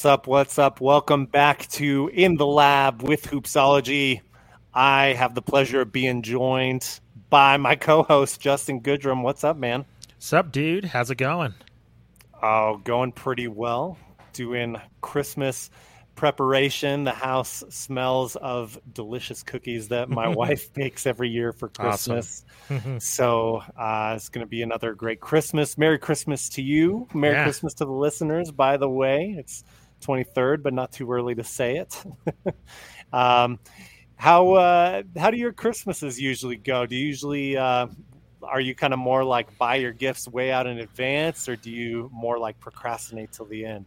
What's up? What's up? Welcome back to In the Lab with Hoopsology. I have the pleasure of being joined by my co-host Justin Goodrum. What's up, man? What's up, dude? How's it going? Oh, going pretty well. Doing Christmas preparation. The house smells of delicious cookies that my wife bakes every year for Christmas. Awesome. so uh, it's going to be another great Christmas. Merry Christmas to you. Merry yeah. Christmas to the listeners. By the way, it's 23rd, but not too early to say it. um, how uh, how do your Christmases usually go? Do you usually uh, are you kind of more like buy your gifts way out in advance, or do you more like procrastinate till the end?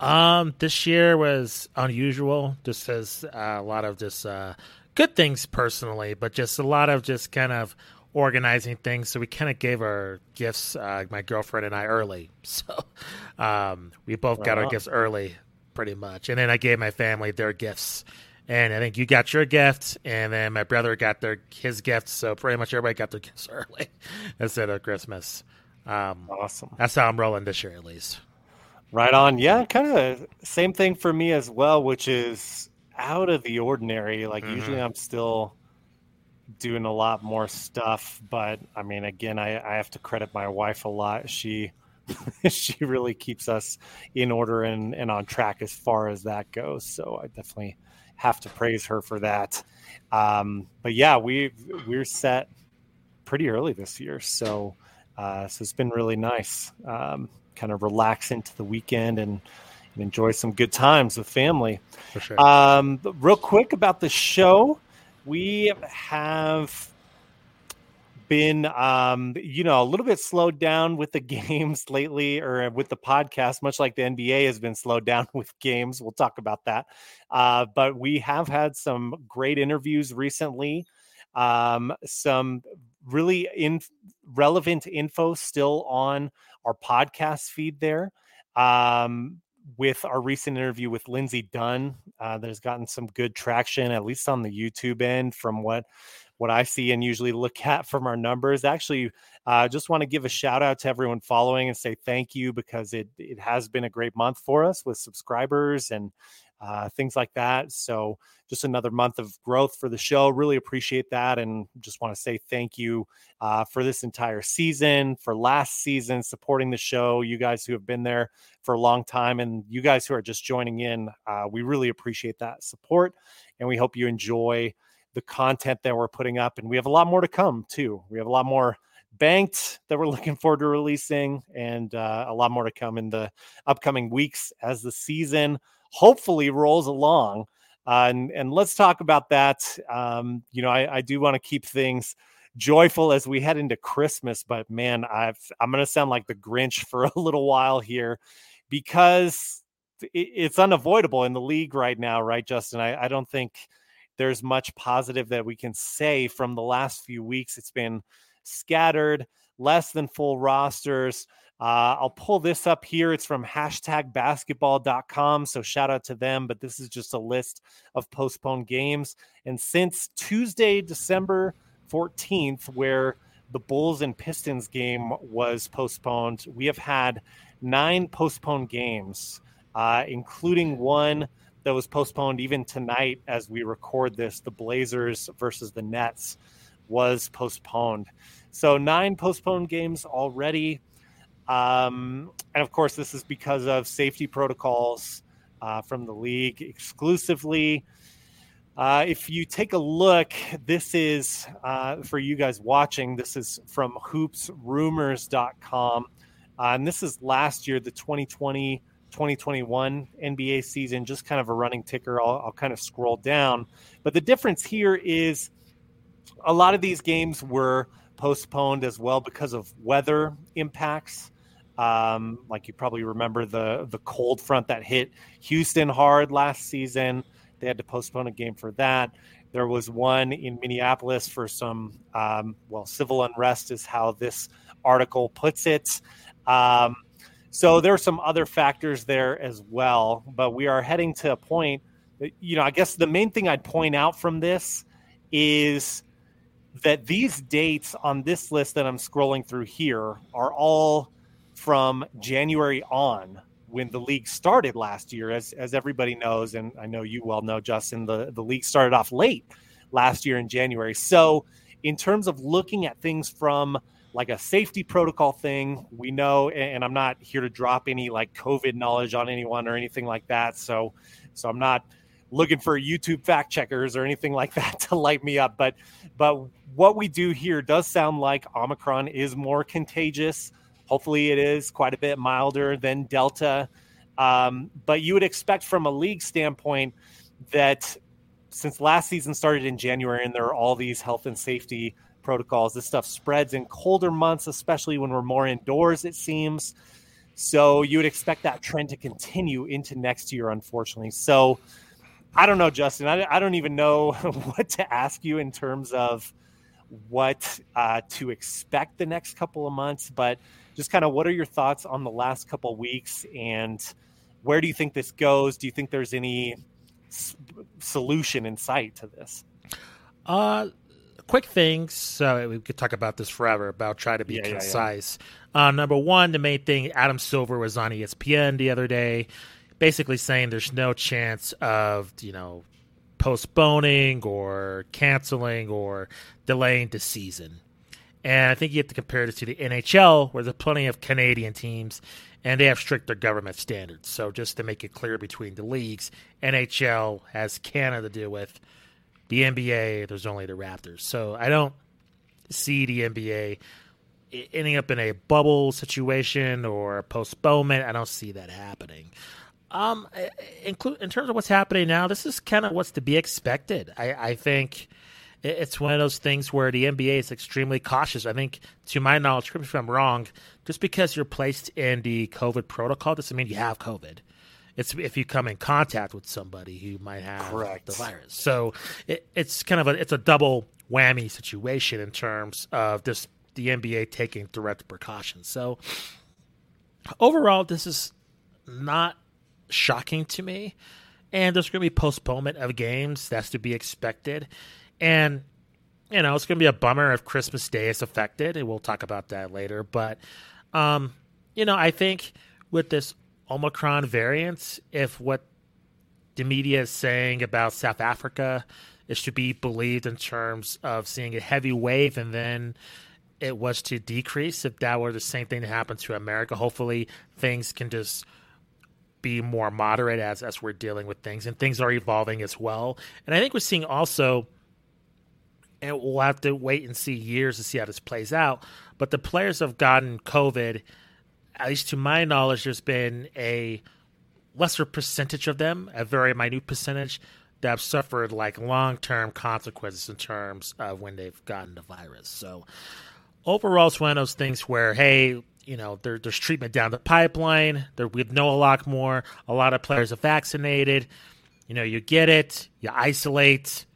Um, this year was unusual. Just as uh, a lot of just uh, good things personally, but just a lot of just kind of organizing things. So we kind of gave our gifts, uh, my girlfriend and I, early. So um, we both got our gifts early, pretty much. And then I gave my family their gifts. And I think you got your gift, and then my brother got their his gift. So pretty much everybody got their gifts early instead of Christmas. Um, awesome. That's how I'm rolling this year, at least. Right on. Yeah, kind of same thing for me as well, which is out of the ordinary. Like mm-hmm. usually I'm still doing a lot more stuff, but I mean, again, I, I have to credit my wife a lot. She she really keeps us in order and, and on track as far as that goes. So I definitely have to praise her for that. Um, but yeah, we we're set pretty early this year, so uh, so it's been really nice. Um, kind of relax into the weekend and, and enjoy some good times with family. For sure. Um, real quick about the show, we have been um, you know a little bit slowed down with the games lately or with the podcast much like the nba has been slowed down with games. We'll talk about that. Uh, but we have had some great interviews recently. Um, some really in relevant info still on our podcast feed there. Um, with our recent interview with Lindsey Dunn, uh, that has gotten some good traction, at least on the YouTube end, from what what I see and usually look at from our numbers. Actually, uh, just want to give a shout out to everyone following and say thank you because it it has been a great month for us with subscribers and uh, things like that. So just another month of growth for the show. Really appreciate that, and just want to say thank you uh, for this entire season, for last season, supporting the show. You guys who have been there for a long time, and you guys who are just joining in, uh, we really appreciate that support, and we hope you enjoy the content that we're putting up. And we have a lot more to come too. We have a lot more banked that we're looking forward to releasing, and uh, a lot more to come in the upcoming weeks as the season hopefully rolls along. Uh, and, and let's talk about that. Um, you know, I, I do want to keep things joyful as we head into Christmas, but man, I've, I'm going to sound like the Grinch for a little while here because it's unavoidable in the league right now, right, Justin? I, I don't think there's much positive that we can say from the last few weeks. It's been scattered, less than full rosters. Uh, I'll pull this up here. It's from hashtag basketball.com. So shout out to them. But this is just a list of postponed games. And since Tuesday, December 14th, where the Bulls and Pistons game was postponed, we have had nine postponed games, uh, including one that was postponed even tonight as we record this. The Blazers versus the Nets was postponed. So nine postponed games already. Um, and of course, this is because of safety protocols uh, from the league exclusively. Uh, if you take a look, this is uh, for you guys watching, this is from hoopsrumors.com. Uh, and this is last year, the 2020 2021 NBA season, just kind of a running ticker. I'll, I'll kind of scroll down. But the difference here is a lot of these games were postponed as well because of weather impacts. Um, like you probably remember the the cold front that hit Houston hard last season. They had to postpone a game for that. There was one in Minneapolis for some um, well civil unrest, is how this article puts it. Um, so there are some other factors there as well. But we are heading to a point. You know, I guess the main thing I'd point out from this is that these dates on this list that I'm scrolling through here are all from January on, when the league started last year, as as everybody knows, and I know you well know, Justin, the, the league started off late last year in January. So, in terms of looking at things from like a safety protocol thing, we know, and I'm not here to drop any like COVID knowledge on anyone or anything like that. So, so I'm not looking for YouTube fact checkers or anything like that to light me up. But, but what we do here does sound like Omicron is more contagious Hopefully, it is quite a bit milder than Delta. Um, but you would expect from a league standpoint that since last season started in January and there are all these health and safety protocols, this stuff spreads in colder months, especially when we're more indoors, it seems. So you would expect that trend to continue into next year, unfortunately. So I don't know, Justin. I, I don't even know what to ask you in terms of what uh, to expect the next couple of months, but just kind of what are your thoughts on the last couple of weeks and where do you think this goes? Do you think there's any s- solution in sight to this? Uh, quick things. So we could talk about this forever about try to be yeah, concise. Yeah, yeah. Uh, number one, the main thing, Adam Silver was on ESPN the other day, basically saying there's no chance of you know postponing or canceling or delaying the season. And I think you have to compare this to the NHL, where there's plenty of Canadian teams, and they have stricter government standards. So just to make it clear between the leagues, NHL has Canada to deal with. The NBA, there's only the Raptors. So I don't see the NBA ending up in a bubble situation or postponement. I don't see that happening. Um, include in terms of what's happening now, this is kind of what's to be expected. I, I think it's one of those things where the NBA is extremely cautious. I think, to my knowledge, if I'm wrong, just because you're placed in the COVID protocol doesn't mean you have COVID. It's if you come in contact with somebody who might have Correct. the virus. So it, it's kind of a it's a double whammy situation in terms of this the NBA taking direct precautions. So overall, this is not shocking to me. And there's going to be postponement of games. That's to be expected. And, you know, it's going to be a bummer if Christmas Day is affected, and we'll talk about that later. But, um, you know, I think with this Omicron variant, if what the media is saying about South Africa is to be believed in terms of seeing a heavy wave and then it was to decrease, if that were the same thing that happened to America, hopefully things can just be more moderate as as we're dealing with things and things are evolving as well. And I think we're seeing also and we'll have to wait and see years to see how this plays out. But the players have gotten COVID. At least to my knowledge, there's been a lesser percentage of them, a very minute percentage, that have suffered like long term consequences in terms of when they've gotten the virus. So overall, it's one of those things where, hey, you know, there, there's treatment down the pipeline. There, we know a lot more. A lot of players are vaccinated. You know, you get it, you isolate,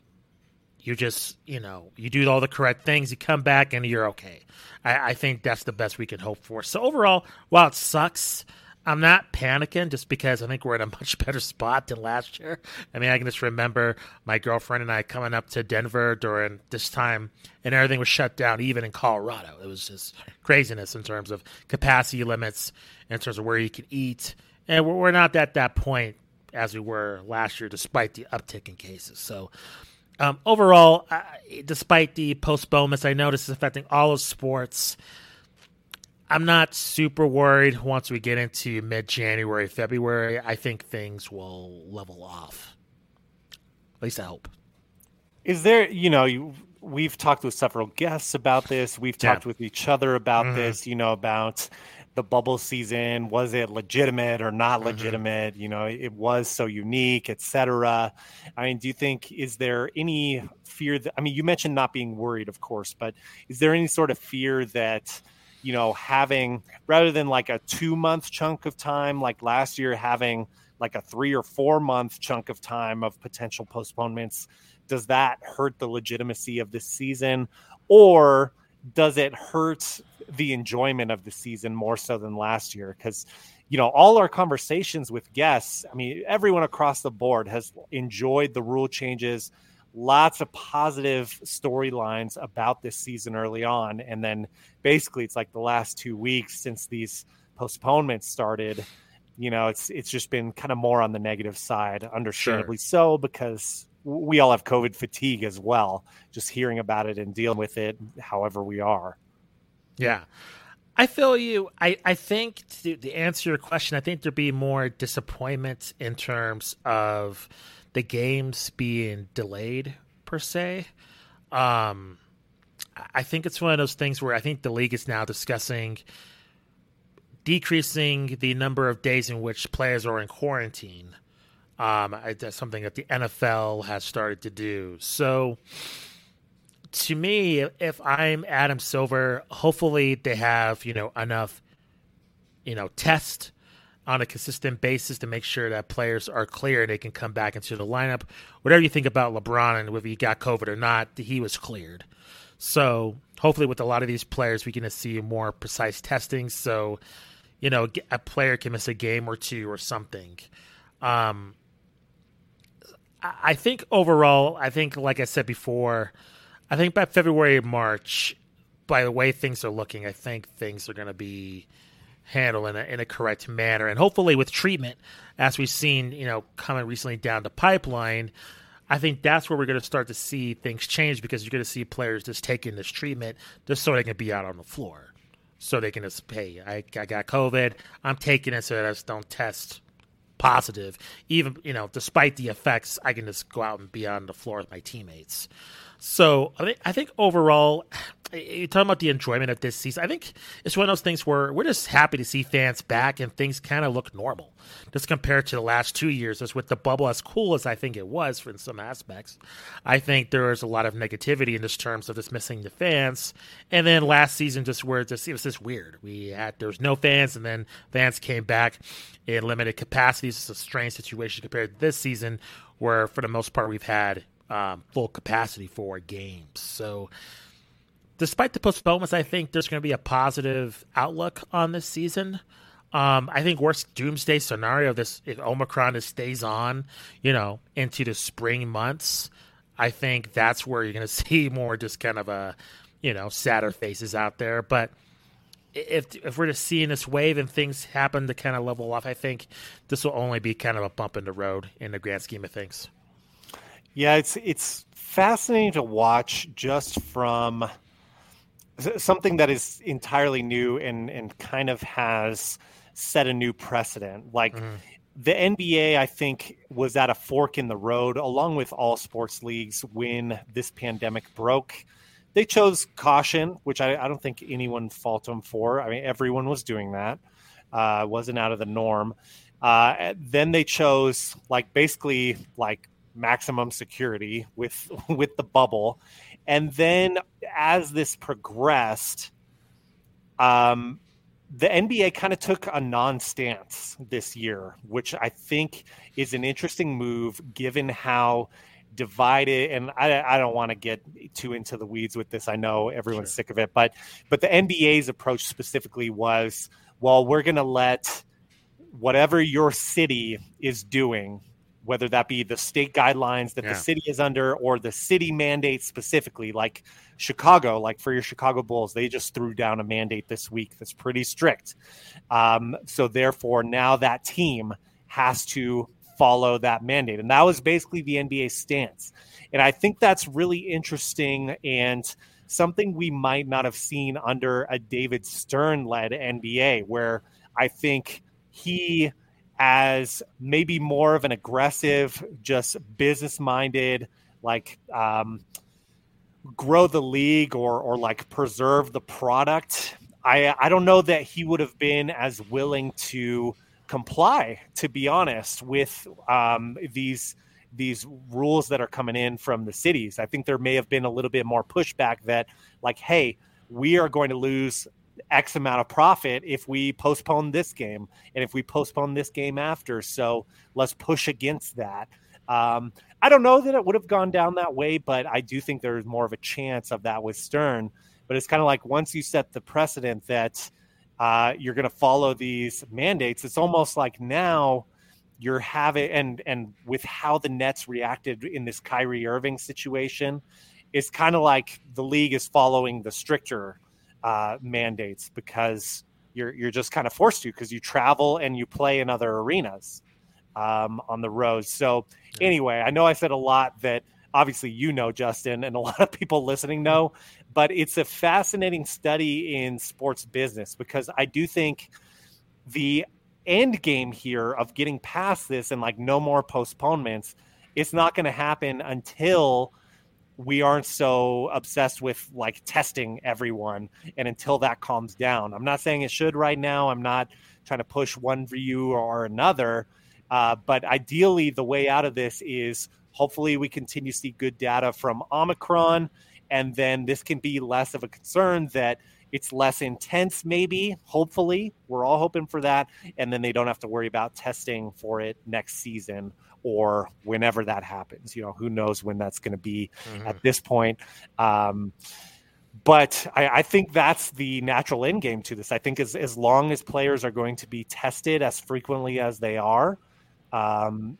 you just you know you do all the correct things you come back and you're okay I, I, think that's the best we can hope for so overall while it sucks i'm not panicking just because i think we're in a much better spot than last year. I mean i can just remember my girlfriend and i coming up to denver during this time and everything was shut down even in colorado. It was just craziness in terms of capacity limits in terms of where you can eat. And we're not at that point as we were last year despite the uptick in cases. So um, overall, uh, despite the postponements, I know this is affecting all of sports. I'm not super worried once we get into mid January, February. I think things will level off. At least I hope. Is there, you know, you, we've talked with several guests about this. We've talked yeah. with each other about mm-hmm. this, you know, about the bubble season was it legitimate or not mm-hmm. legitimate you know it was so unique etc i mean do you think is there any fear that i mean you mentioned not being worried of course but is there any sort of fear that you know having rather than like a two month chunk of time like last year having like a three or four month chunk of time of potential postponements does that hurt the legitimacy of this season? Or does it hurt the enjoyment of the season more so than last year? Because you know all our conversations with guests i mean everyone across the board has enjoyed the rule changes lots of positive storylines about this season early on and then basically it's like the last two weeks since these postponements started you know, it's it's just been kind of more on the negative side, understandably sure. so, because we all have COVID fatigue as well, just hearing about it and dealing with it however we are. Yeah. I feel you. I, I think to, to answer your question, I think there'd be more disappointment in terms of the games being delayed per se. Um, I think it's one of those things where I think the league is now discussing decreasing the number of days in which players are in quarantine. Um, that's something that the NFL has started to do. So, to me, if I'm Adam Silver, hopefully they have you know enough, you know, test on a consistent basis to make sure that players are clear and they can come back into the lineup. Whatever you think about LeBron and whether he got COVID or not, he was cleared. So hopefully, with a lot of these players, we're going to see more precise testing. So you know, a player can miss a game or two or something. Um, I think overall, I think, like I said before, I think by February, March, by the way things are looking, I think things are going to be handled in a, in a correct manner. And hopefully, with treatment, as we've seen, you know, coming recently down the pipeline, I think that's where we're going to start to see things change because you're going to see players just taking this treatment just so they can be out on the floor so they can just hey, I, I got COVID. I'm taking it so that I just don't test positive. Even you know, despite the effects, I can just go out and be on the floor with my teammates. So I think I think overall, you're talking about the enjoyment of this season. I think it's one of those things where we're just happy to see fans back and things kind of look normal. Just compared to the last two years, as with the bubble, as cool as I think it was in some aspects, I think there was a lot of negativity in this terms of dismissing the fans. And then last season, just where it, just, it was just weird. We had there was no fans, and then fans came back in limited capacities. It's a strange situation compared to this season, where for the most part we've had um, full capacity for games. So despite the postponements, I think there's going to be a positive outlook on this season. Um, I think worst doomsday scenario this if Omicron stays on, you know, into the spring months. I think that's where you're going to see more just kind of a, you know, sadder faces out there. But if if we're just seeing this wave and things happen to kind of level off, I think this will only be kind of a bump in the road in the grand scheme of things. Yeah, it's it's fascinating to watch just from something that is entirely new and and kind of has set a new precedent. Like mm-hmm. the NBA, I think, was at a fork in the road, along with all sports leagues, when this pandemic broke. They chose caution, which I, I don't think anyone fault them for. I mean, everyone was doing that. Uh, wasn't out of the norm. Uh, then they chose like basically like maximum security with with the bubble and then as this progressed, um, the NBA kind of took a non stance this year, which I think is an interesting move given how divided and I, I don't want to get too into the weeds with this. I know everyone's sure. sick of it, but but the NBA's approach specifically was, well, we're going to let whatever your city is doing whether that be the state guidelines that yeah. the city is under or the city mandate specifically, like Chicago, like for your Chicago Bulls, they just threw down a mandate this week that's pretty strict. Um, so therefore, now that team has to follow that mandate, and that was basically the NBA stance. And I think that's really interesting and something we might not have seen under a David Stern led NBA, where I think he as maybe more of an aggressive, just business minded, like um, grow the league or or like preserve the product. I I don't know that he would have been as willing to comply, to be honest, with um, these these rules that are coming in from the cities. I think there may have been a little bit more pushback that, like, hey, we are going to lose X amount of profit if we postpone this game and if we postpone this game after. So let's push against that. Um, I don't know that it would have gone down that way, but I do think there's more of a chance of that with Stern. But it's kind of like once you set the precedent that uh, you're going to follow these mandates, it's almost like now you're having and and with how the Nets reacted in this Kyrie Irving situation, it's kind of like the league is following the stricter uh, mandates because you're you're just kind of forced to because you travel and you play in other arenas um, on the road. So anyway, I know I said a lot that obviously you know, Justin, and a lot of people listening know, but it's a fascinating study in sports business because I do think the end game here of getting past this and like no more postponements, it's not going to happen until we aren't so obsessed with like testing everyone and until that calms down. I'm not saying it should right now. I'm not trying to push one view or another. Uh, but ideally, the way out of this is hopefully we continue to see good data from Omicron, and then this can be less of a concern that it's less intense, maybe. Hopefully, we're all hoping for that, and then they don't have to worry about testing for it next season or whenever that happens. You know, who knows when that's going to be mm-hmm. at this point. Um, but I, I, think that's the natural end game to this. I think as as long as players are going to be tested as frequently as they are, um,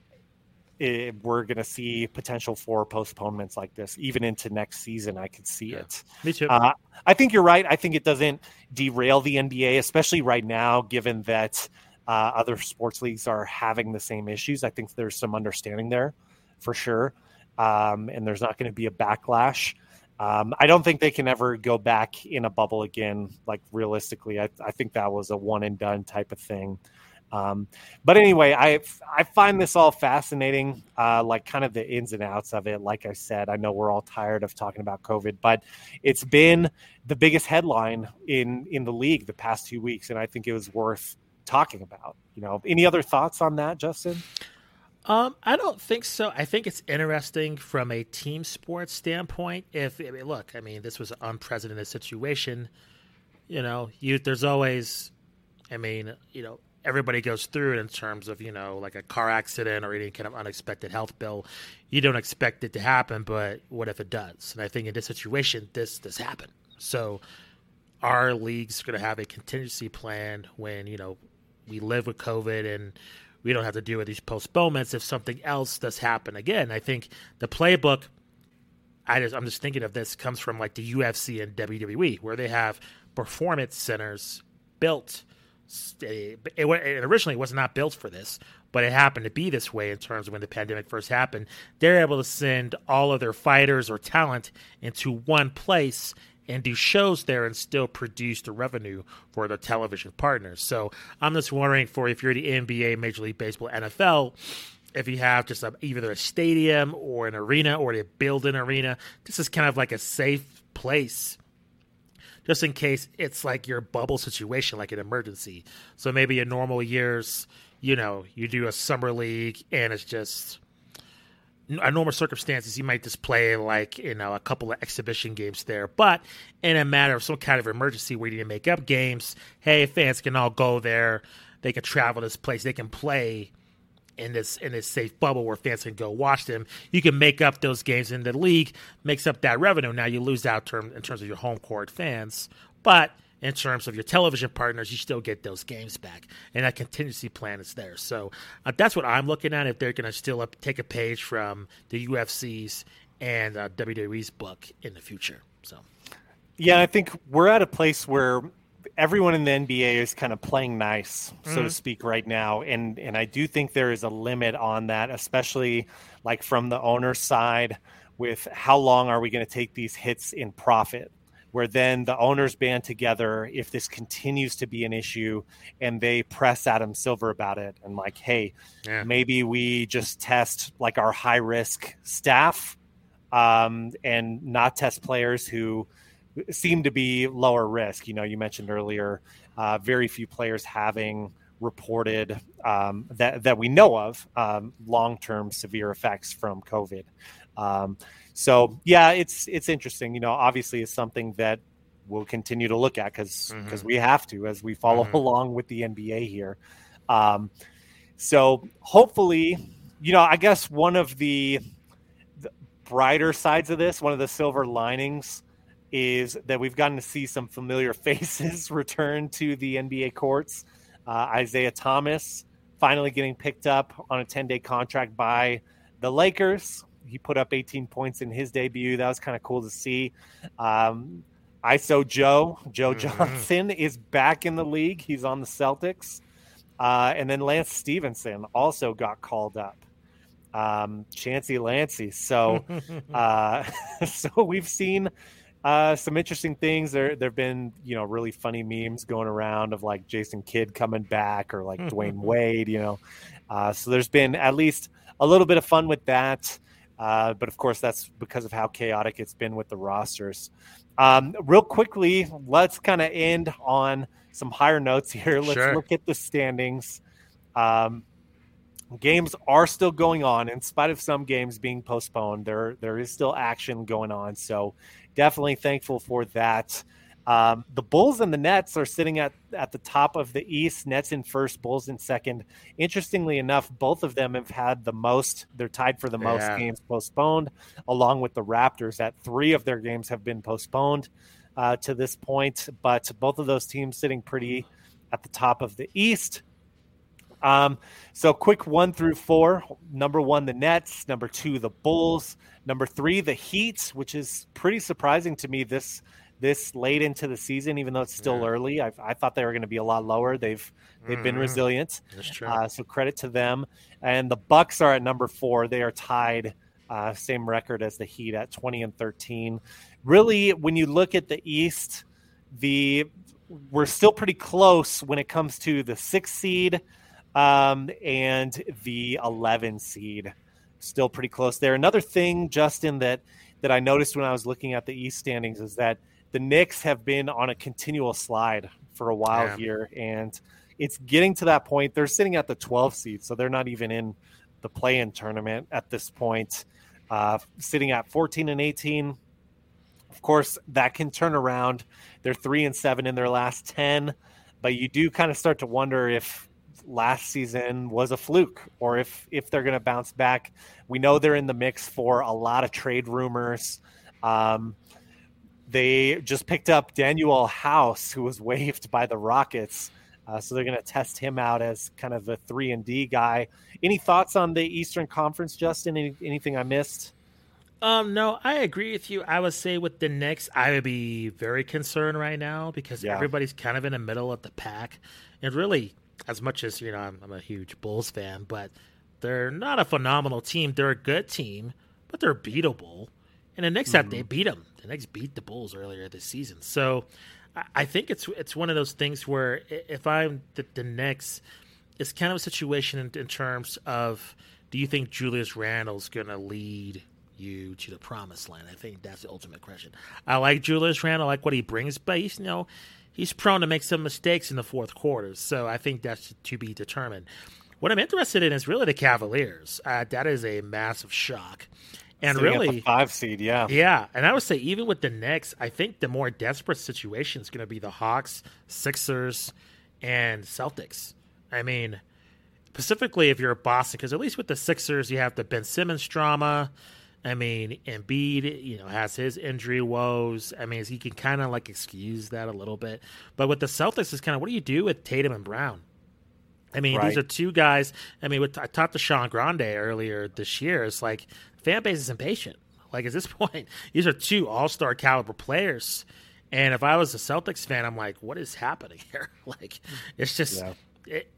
it, we're going to see potential for postponements like this even into next season. I could see yeah, it. Me too. Uh, I think you're right. I think it doesn't derail the NBA, especially right now, given that uh, other sports leagues are having the same issues. I think there's some understanding there for sure. Um, and there's not going to be a backlash. Um, I don't think they can ever go back in a bubble again. Like realistically, I, I think that was a one and done type of thing. Um, but anyway, I I find this all fascinating, uh, like kind of the ins and outs of it. Like I said, I know we're all tired of talking about COVID, but it's been the biggest headline in in the league the past two weeks, and I think it was worth talking about. You know, any other thoughts on that, Justin? Um, I don't think so. I think it's interesting from a team sports standpoint. If I mean, look, I mean, this was an unprecedented situation. You know, you there's always, I mean, you know, everybody goes through it in terms of you know like a car accident or any kind of unexpected health bill. You don't expect it to happen, but what if it does? And I think in this situation, this this happened. So our league's going to have a contingency plan when you know we live with COVID and we don't have to deal with these postponements if something else does happen again. I think the playbook. I just, I'm just thinking of this comes from like the UFC and WWE, where they have performance centers built. Eh, it, it, it originally was not built for this, but it happened to be this way in terms of when the pandemic first happened. They're able to send all of their fighters or talent into one place and do shows there and still produce the revenue for their television partners. So I'm just wondering for if you're the NBA, Major League Baseball, NFL, if you have just a, either a stadium or an arena or they build an arena, this is kind of like a safe place just in case it's like your bubble situation, like an emergency. So maybe in normal years, you know, you do a summer league and it's just a normal circumstances, you might just play like you know a couple of exhibition games there. But in a matter of some kind of emergency where you need to make up games, hey, fans can all go there. They can travel this place. They can play in this in this safe bubble where fans can go watch them. You can make up those games, and the league makes up that revenue. Now you lose out term in terms of your home court fans, but in terms of your television partners, you still get those games back, and that contingency plan is there. So uh, that's what I'm looking at. If they're going to still up, take a page from the UFC's and uh, WWE's book in the future. So, yeah, I think we're at a place where everyone in the NBA is kind of playing nice, so mm-hmm. to speak, right now, and and I do think there is a limit on that, especially like from the owner's side. With how long are we going to take these hits in profit? Where then the owners band together if this continues to be an issue and they press Adam Silver about it and like, hey, yeah. maybe we just test like our high risk staff um, and not test players who seem to be lower risk. You know, you mentioned earlier, uh, very few players having reported um, that that we know of um, long term severe effects from COVID. So yeah, it's it's interesting. You know, obviously, it's something that we'll continue to look at because because mm-hmm. we have to as we follow mm-hmm. along with the NBA here. Um, so hopefully, you know, I guess one of the, the brighter sides of this, one of the silver linings, is that we've gotten to see some familiar faces return to the NBA courts. Uh, Isaiah Thomas finally getting picked up on a 10 day contract by the Lakers he put up 18 points in his debut. That was kind of cool to see. Um, ISO Joe, Joe Mhm. Johnson is back in the league. He's on the Celtics. Uh, and then Lance Stephenson also got called up. Um, Chancey Lancey. So, uh, so we've seen uh, some interesting things. There, there've been you know really funny memes going around of like Jason Kidd coming back or like Dwayne Wade. You know, uh, so there's been at least a little bit of fun with that. Uh, but of course, that's because of how chaotic it's been with the rosters. Um, real quickly, let's kind of end on some higher notes here. Let's Sure. look at the standings. Um, games are still going on in spite of some games being postponed. There, there is still action going on. So, definitely thankful for that. Um, the Bulls and the Nets are sitting at, at the top of the East. Nets in first, Bulls in second. Interestingly enough, both of them have had the most. They're tied for the most Yeah. games postponed, along with the Raptors. that three of their games have been postponed uh, to this point, but both of those teams sitting pretty at the top of the East. Um, so quick one through four. Number one, the Nets. Number two, the Bulls. Number three, the Heat, which is pretty surprising to me this this late into the season, even though it's still Yeah. early. I, I thought they were going to be a lot lower. They've they've been Mhm. resilient. That's true. Uh, so credit to them. And the Bucks are at number four. They are tied, uh, same record as the Heat at twenty and thirteen. Really, when you look at the East, the we're still pretty close when it comes to the six seed um, and the eleven seed. Still pretty close there. Another thing, Justin, that that I noticed when I was looking at the East standings is that the Knicks have been on a continual slide for a while Yeah. here, and it's getting to that point. They're sitting at the 12 seed, so they're not even in the play-in tournament at this point. Uh, sitting at 14 and 18. Of course, that can turn around. They're three and seven in their last 10, but you do kind of start to wonder if last season was a fluke or if if they're going to bounce back. We know they're in the mix for a lot of trade rumors. Um, they just picked up Danuel House, who was waived by the Rockets. Uh, so they're going to test him out as kind of a three and D guy. Any thoughts on the Eastern Conference, Justin? Any, anything I missed? Um, no, I agree with you. I would say with the Knicks, I would be very concerned right now because Yeah. everybody's kind of in the middle of the pack. And really, as much as, you know, I'm, I'm a huge Bulls fan, but they're not a phenomenal team. They're a good team, but they're beatable. And the Knicks have they beat them. The Knicks beat the Bulls earlier this season. So I, think it's it's one of those things where if I'm the, the Knicks, it's kind of a situation in, in terms of do you think Julius Randle's going to lead you to the promised land? I think that's the ultimate question. I like Julius Randle, I like what he brings, but he's you know he's prone to make some mistakes in the fourth quarter. So I think that's to be determined. What I'm interested in is really the Cavaliers. Uh, that is a massive shock, and Sitting at the really. five seed, yeah. Yeah, and I would say even with the Knicks, I think the more desperate situation is going to be the Hawks, Sixers, and Celtics. I mean, specifically if you're a Boston, because at least with the Sixers, you have the Ben Simmons drama. I mean, Embiid, you know, has his injury woes. I mean, he can kind of like excuse that a little bit. But with the Celtics, is kind of what do you do with Tatum and Brown? I mean, Right. these are two guys. I mean, with, I talked to Sean Grande earlier this year. It's like fan base is impatient. Like at this point, these are two All Star caliber players, and if I was a Celtics fan, I'm like, what is happening here? like, it's just Yeah. it,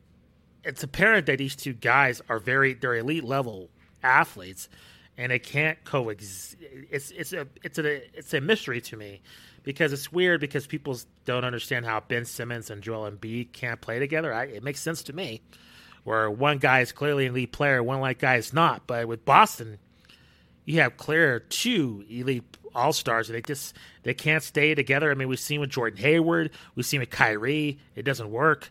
it's apparent that these two guys are very they're elite level athletes, and they can't coexist. It's it's a it's a it's a mystery to me because it's weird because people don't understand how Ben Simmons and Joel Embiid can't play together. I, it makes sense to me, where one guy is clearly an elite player, one like guy is not. But with Boston, you have clear two elite all stars, and they just they can't stay together. I mean, we've seen with Gordon Hayward, we've seen with Kyrie, it doesn't work.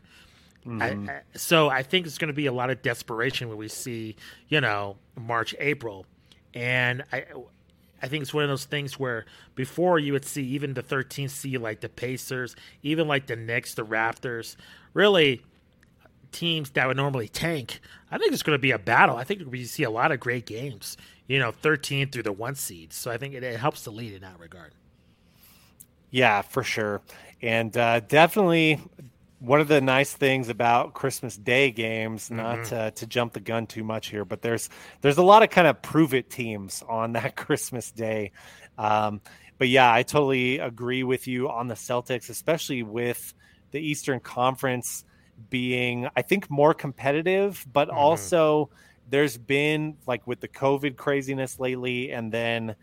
I, I, mm-hmm. so I think it's going to be a lot of desperation when we see, you know, March, April, and I, I think it's one of those things where before you would see even the 13th seed like the Pacers, even like the Knicks, the Raptors, really teams that would normally tank. I think it's going to be a battle. I think we see a lot of great games. You know, 13 through the one seed. So I think it, it helps to lead in that regard. Yeah, for sure. And uh, definitely one of the nice things about Christmas Day games, not to, to jump the gun too much here, but there's there's a lot of kind of prove it teams on that Christmas Day. Um, but yeah, I totally agree with you on the Celtics, especially with the Eastern Conference being, I think, more competitive, but mm-hmm. also there's been like with the COVID craziness lately, and then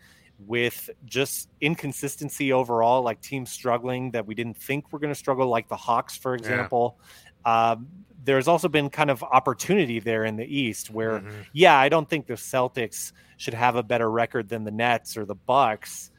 with just inconsistency overall, like teams struggling that we didn't think were going to struggle, like the Hawks, for example. Yeah. Um, there's also been kind of opportunity there in the East where, mm-hmm. yeah, I don't think the Celtics should have a better record than the Nets or the Bucks,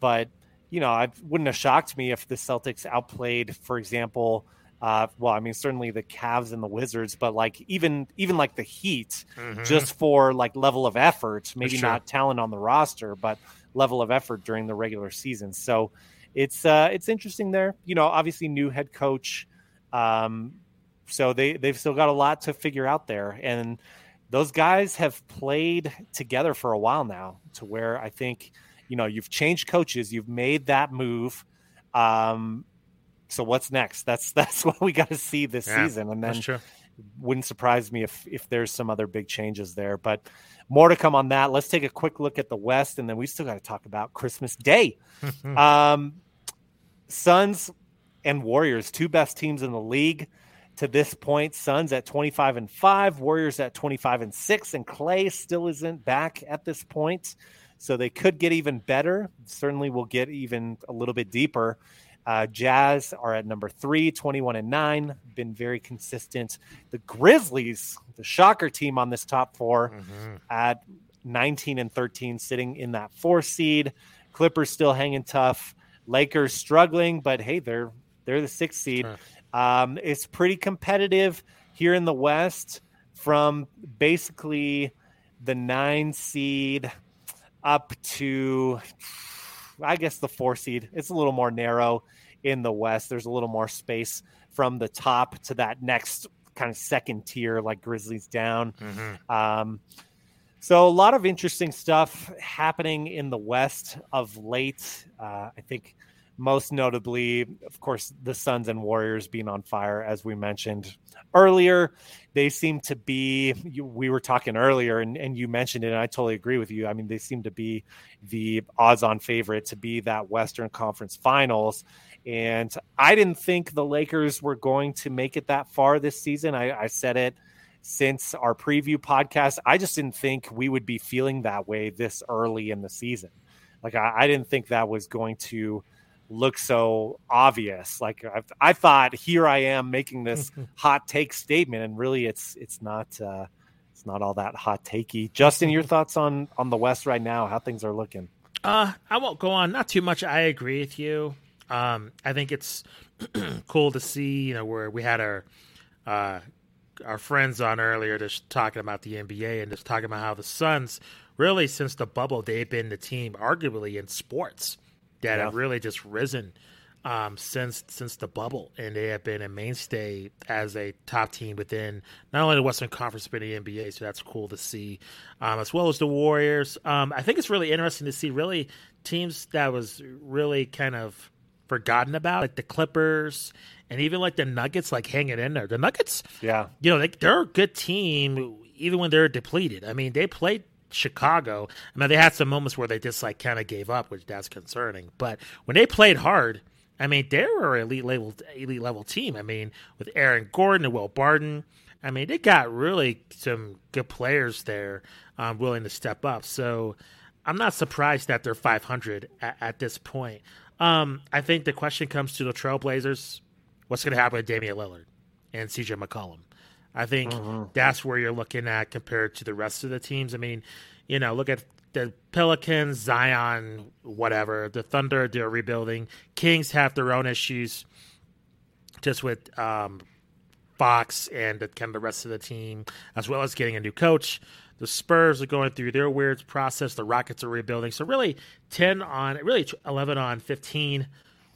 but you know, it wouldn't have shocked me if the Celtics outplayed, for example, uh, well, I mean, certainly the Cavs and the Wizards, but like even even like the Heat, mm-hmm. just for like level of effort, maybe not talent on the roster, but level of effort during the regular season. So it's uh, it's interesting there. You know, obviously new head coach, um, so they they've still got a lot to figure out there, and those guys have played together for a while now, to where I think you know you've changed coaches, you've made that move. Um, so what's next? That's that's what we got to see this yeah, season, and then wouldn't surprise me if if there's some other big changes there. But more to come on that. Let's take a quick look at the West, and then we still got to talk about Christmas Day. um, Suns and Warriors, two best teams in the league to this point. Suns at 25 and 5, Warriors at 25 and 6, and Clay still isn't back at this point. So they could get even better. Certainly will get even a little bit deeper. Uh, Jazz are at number three, 21 and 9, been very consistent. The Grizzlies, the shocker team on this top 4 mm-hmm. at 19 and 13, sitting in that four seed. Clippers still hanging tough. Lakers struggling, but hey, they're they're the sixth seed. Um, it's pretty competitive here in the West from basically the nine seed up to I guess the four seed. It's a little more narrow in the West. There's a little more space from the top to that next kind of second tier, like Grizzlies down. Mm-hmm. Um, so a lot of interesting stuff happening in the West of late. Uh, I think most notably, of course, the Suns and Warriors being on fire, as we mentioned earlier. They seem to be, we were talking earlier, and, and you mentioned it, and I totally agree with you. I mean, they seem to be the odds on favorite to be that Western Conference finals. And I didn't think the Lakers were going to make it that far this season. I, I said it since our preview podcast. I just didn't think we would be feeling that way this early in the season. Like, I, I didn't think that was going to look so obvious. Like I, I thought, here I am making this hot take statement, and really, it's it's not uh, it's not all that hot takey. Justin, your thoughts on on the West right now? How things are looking? Uh, I won't go on. Not too much. I agree with you. Um, I think it's cool to see. You know, where we had our uh, our friends on earlier, just talking about the NBA and just talking about how the Suns really since the bubble they've been the team arguably in sports that yeah. have really just risen um, since since the bubble, and they have been a mainstay as a top team within not only the Western Conference but the NBA. So that's cool to see, um, as well as the Warriors. Um, I think it's really interesting to see really teams that was really kind of forgotten about, like the Clippers and even like the Nuggets, like hanging in there. The Nuggets, yeah, you know, they, they're a good team even when they're depleted. I mean, they played Chicago. I mean, they had some moments where they just like kind of gave up, which that's concerning. But when they played hard, I mean, they were an elite level elite level team. I mean, with Aaron Gordon and Will Barton, I mean, they got really some good players there um, willing to step up. So I'm not surprised that they're 500 at, at this point. Um, I think the question comes to the Trailblazers: What's going to happen with Damian Lillard and CJ McCollum? I think mm-hmm. that's where you're looking at compared to the rest of the teams. I mean, you know, look at the Pelicans, Zion, whatever. The Thunder, they're rebuilding. Kings have their own issues just with um, Fox and the, kind of the rest of the team, as well as getting a new coach. The Spurs are going through their weird process. The Rockets are rebuilding. So really, ten on, really eleven on fifteen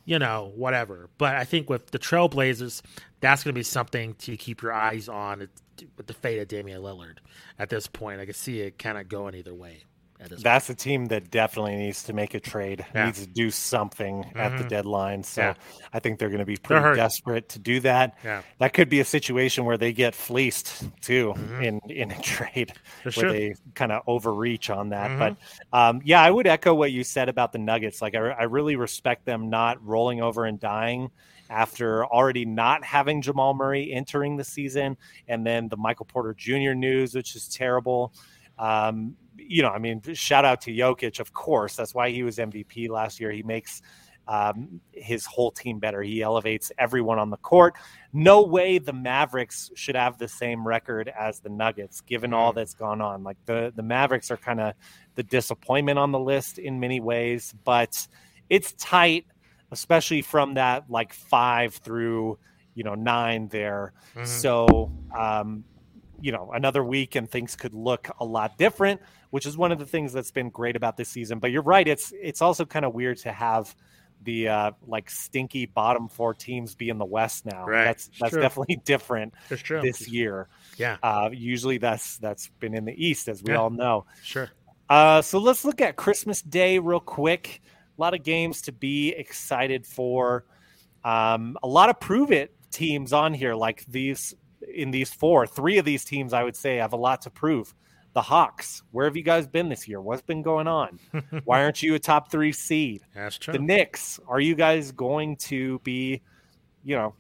you know, whatever. But I think with the Trailblazers, that's going to be something to keep your eyes on with the fate of Damian Lillard at this point. I can see it kind of going either way That's point. a team that definitely needs to make a trade, yeah. needs to do something mm-hmm. at the mm-hmm. deadline. So yeah. I think they're going to be pretty desperate to do that. Yeah. That could be a situation where they get fleeced too mm-hmm. in in a trade where they kind of overreach on that. Mm-hmm. But um, yeah, I would echo what you said about the Nuggets. Like I, I really respect them not rolling over and dying after already not having Jamal Murray entering the season, and then the Michael Porter Jr. news, which is terrible. Um, you know, I mean, shout out to Jokic, of course. That's why he was MVP last year. He makes um, his whole team better. He elevates everyone on the court. No way the Mavericks should have the same record as the Nuggets, given all that's gone on. Like the the Mavericks are kind of the disappointment on the list in many ways, but it's tight, especially from that like five through you know nine there. Mm-hmm. So um, you know another week and things could look a lot different which is one of the things that's been great about this season but you're right it's it's also kind of weird to have the uh, like stinky bottom four teams be in the west now right. that's that's true. definitely different this year yeah uh, usually that's that's been in the east as we yeah. all know sure uh, so let's look at christmas day real quick a lot of games to be excited for um, a lot of prove it teams on here like these in these four. Three of these teams, I would say, have a lot to prove. The Hawks, where have you guys been this year? What's been going on? Why aren't you a top three seed? That's true. The Knicks, are you guys going to be, you know,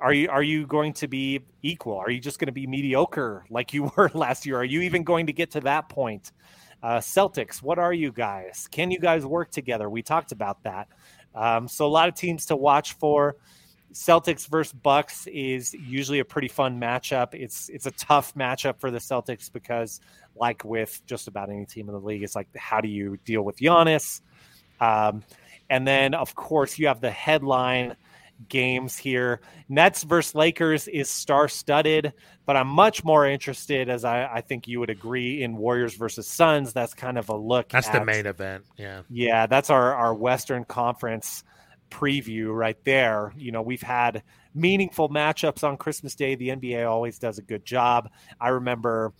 are you are you going to be equal? Are you just going to be mediocre like you were last year? Are you even going to get to that point? Uh, Celtics, what are you guys? Can you guys work together? We talked about that. Um, so a lot of teams to watch for. Celtics versus Bucks is usually a pretty fun matchup. It's it's a tough matchup for the Celtics because, like with just about any team in the league, it's like how do you deal with Giannis? Um, and then of course you have the headline games here. Nets versus Lakers is star studded, but I'm much more interested, as I, I, think you would agree, in Warriors versus Suns. That's kind of a look. That's at, the main event. Yeah. Yeah, that's our our Western Conference preview right there. You know, we've had meaningful matchups on Christmas Day. The NBA always does a good job. I remember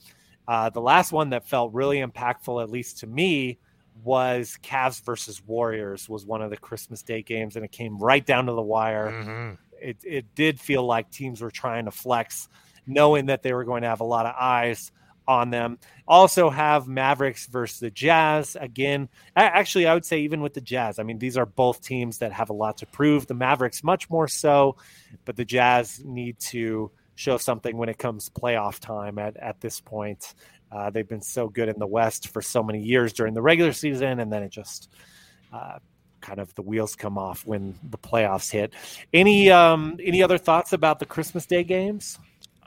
uh, the last one that felt really impactful, at least to me, was Cavs versus Warriors. Was one of the Christmas Day games, and it came right down to the wire. Mm-hmm. It it did feel like teams were trying to flex, knowing that they were going to have a lot of eyes on them. Also have Mavericks versus the Jazz. Again, actually, I would say even with the Jazz, I mean, these are both teams that have a lot to prove. The Mavericks much more so, but the Jazz need to show something when it comes playoff time at, at this point. Uh, they've been so good in the West for so many years during the regular season, and then it just uh, kind of the wheels come off when the playoffs hit. Any um, any other thoughts about the Christmas Day games?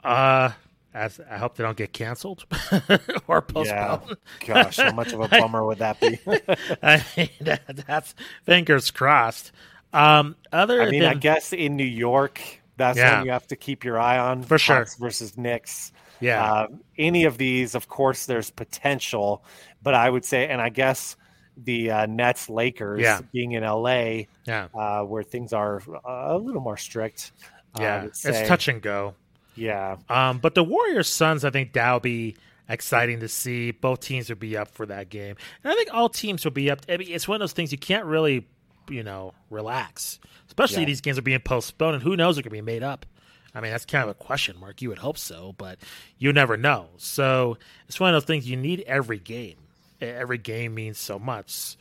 Uh as I hope they don't get canceled or postponed. Yeah. Gosh, how much of a bummer would that be? I mean, that's fingers crossed. Um, other, I mean, than, I guess in New York, that's yeah. when you have to keep your eye on for sure versus Knicks. Yeah, uh, any of these, of course, there's potential, but I would say, and I guess the uh, Nets Lakers yeah. being in LA, yeah, uh, where things are a little more strict. Yeah, it's touch and go. Yeah. Um, but the Warriors Suns, I think that'll be exciting to see. Both teams will be up for that game, and I think all teams will be up. I mean, it's one of those things you can't really, you know, relax. Especially yeah. these games are being postponed, and who knows what can be made up. I mean, that's kind of a question mark. You would hope so, but you never know. So it's one of those things you need every game. Every game means so much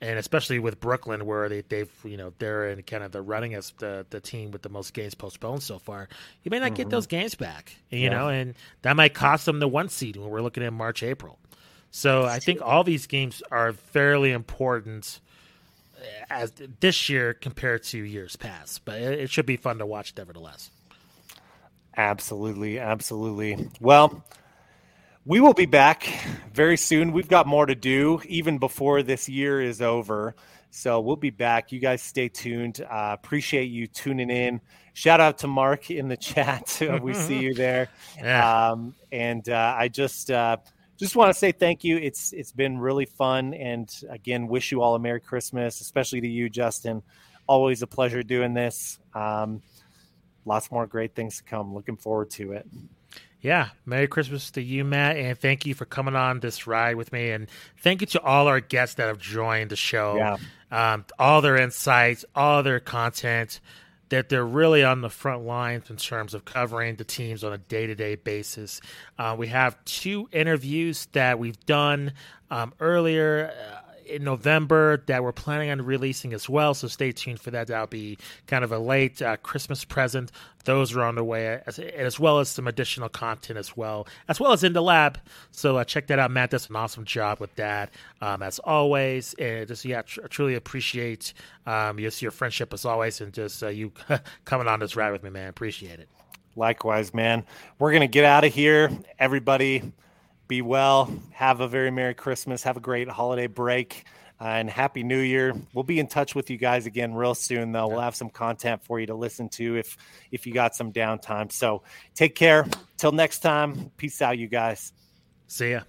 and especially with Brooklyn, where they, they've you know they're in kind of the running as the the team with the most games postponed so far. You may not mm-hmm. get those games back, you yeah. know, and that might cost them the one seed when we're looking at March April. So I think all these games are fairly important uh, as this year compared to years past, but it, it should be fun to watch nevertheless. Absolutely, absolutely. Well, we will be back very soon. We've got more to do even before this year is over. So we'll be back. You guys stay tuned. Uh, appreciate you tuning in. Shout out to Mark in the chat. we see you there. Yeah. Um, and uh, I just uh, just want to say thank you. It's it's been really fun. And again, wish you all a Merry Christmas, especially to you, Justin. Always a pleasure doing this. Um, lots more great things to come. Looking forward to it. Yeah, Merry Christmas to you, Matt, and thank you for coming on this ride with me, and thank you to all our guests that have joined the show. Yeah. Um, all their insights, all their content, that they're really on the front lines in terms of covering the teams on a day to day basis. Uh, we have two interviews that we've done um, earlier. Uh, in November that we're planning on releasing as well. So stay tuned for that. That'll be kind of a late uh, Christmas present. Those are on the way, as, as, well as some additional content as well, as well as in the lab. So uh, check that out. Matt does an awesome job with that, um, as always. And just yeah, tr- truly appreciate um, just your friendship as always, and just uh, you coming on this ride with me, man. Appreciate it. Likewise, man. We're gonna get out of here, everybody be well. Have a very Merry Christmas. Have a great holiday break. Uh, and Happy New Year. We'll be in touch with you guys again real soon, though. We'll have some content for you to listen to if if you got some downtime. So take care. Till next time. Peace out, you guys. See ya.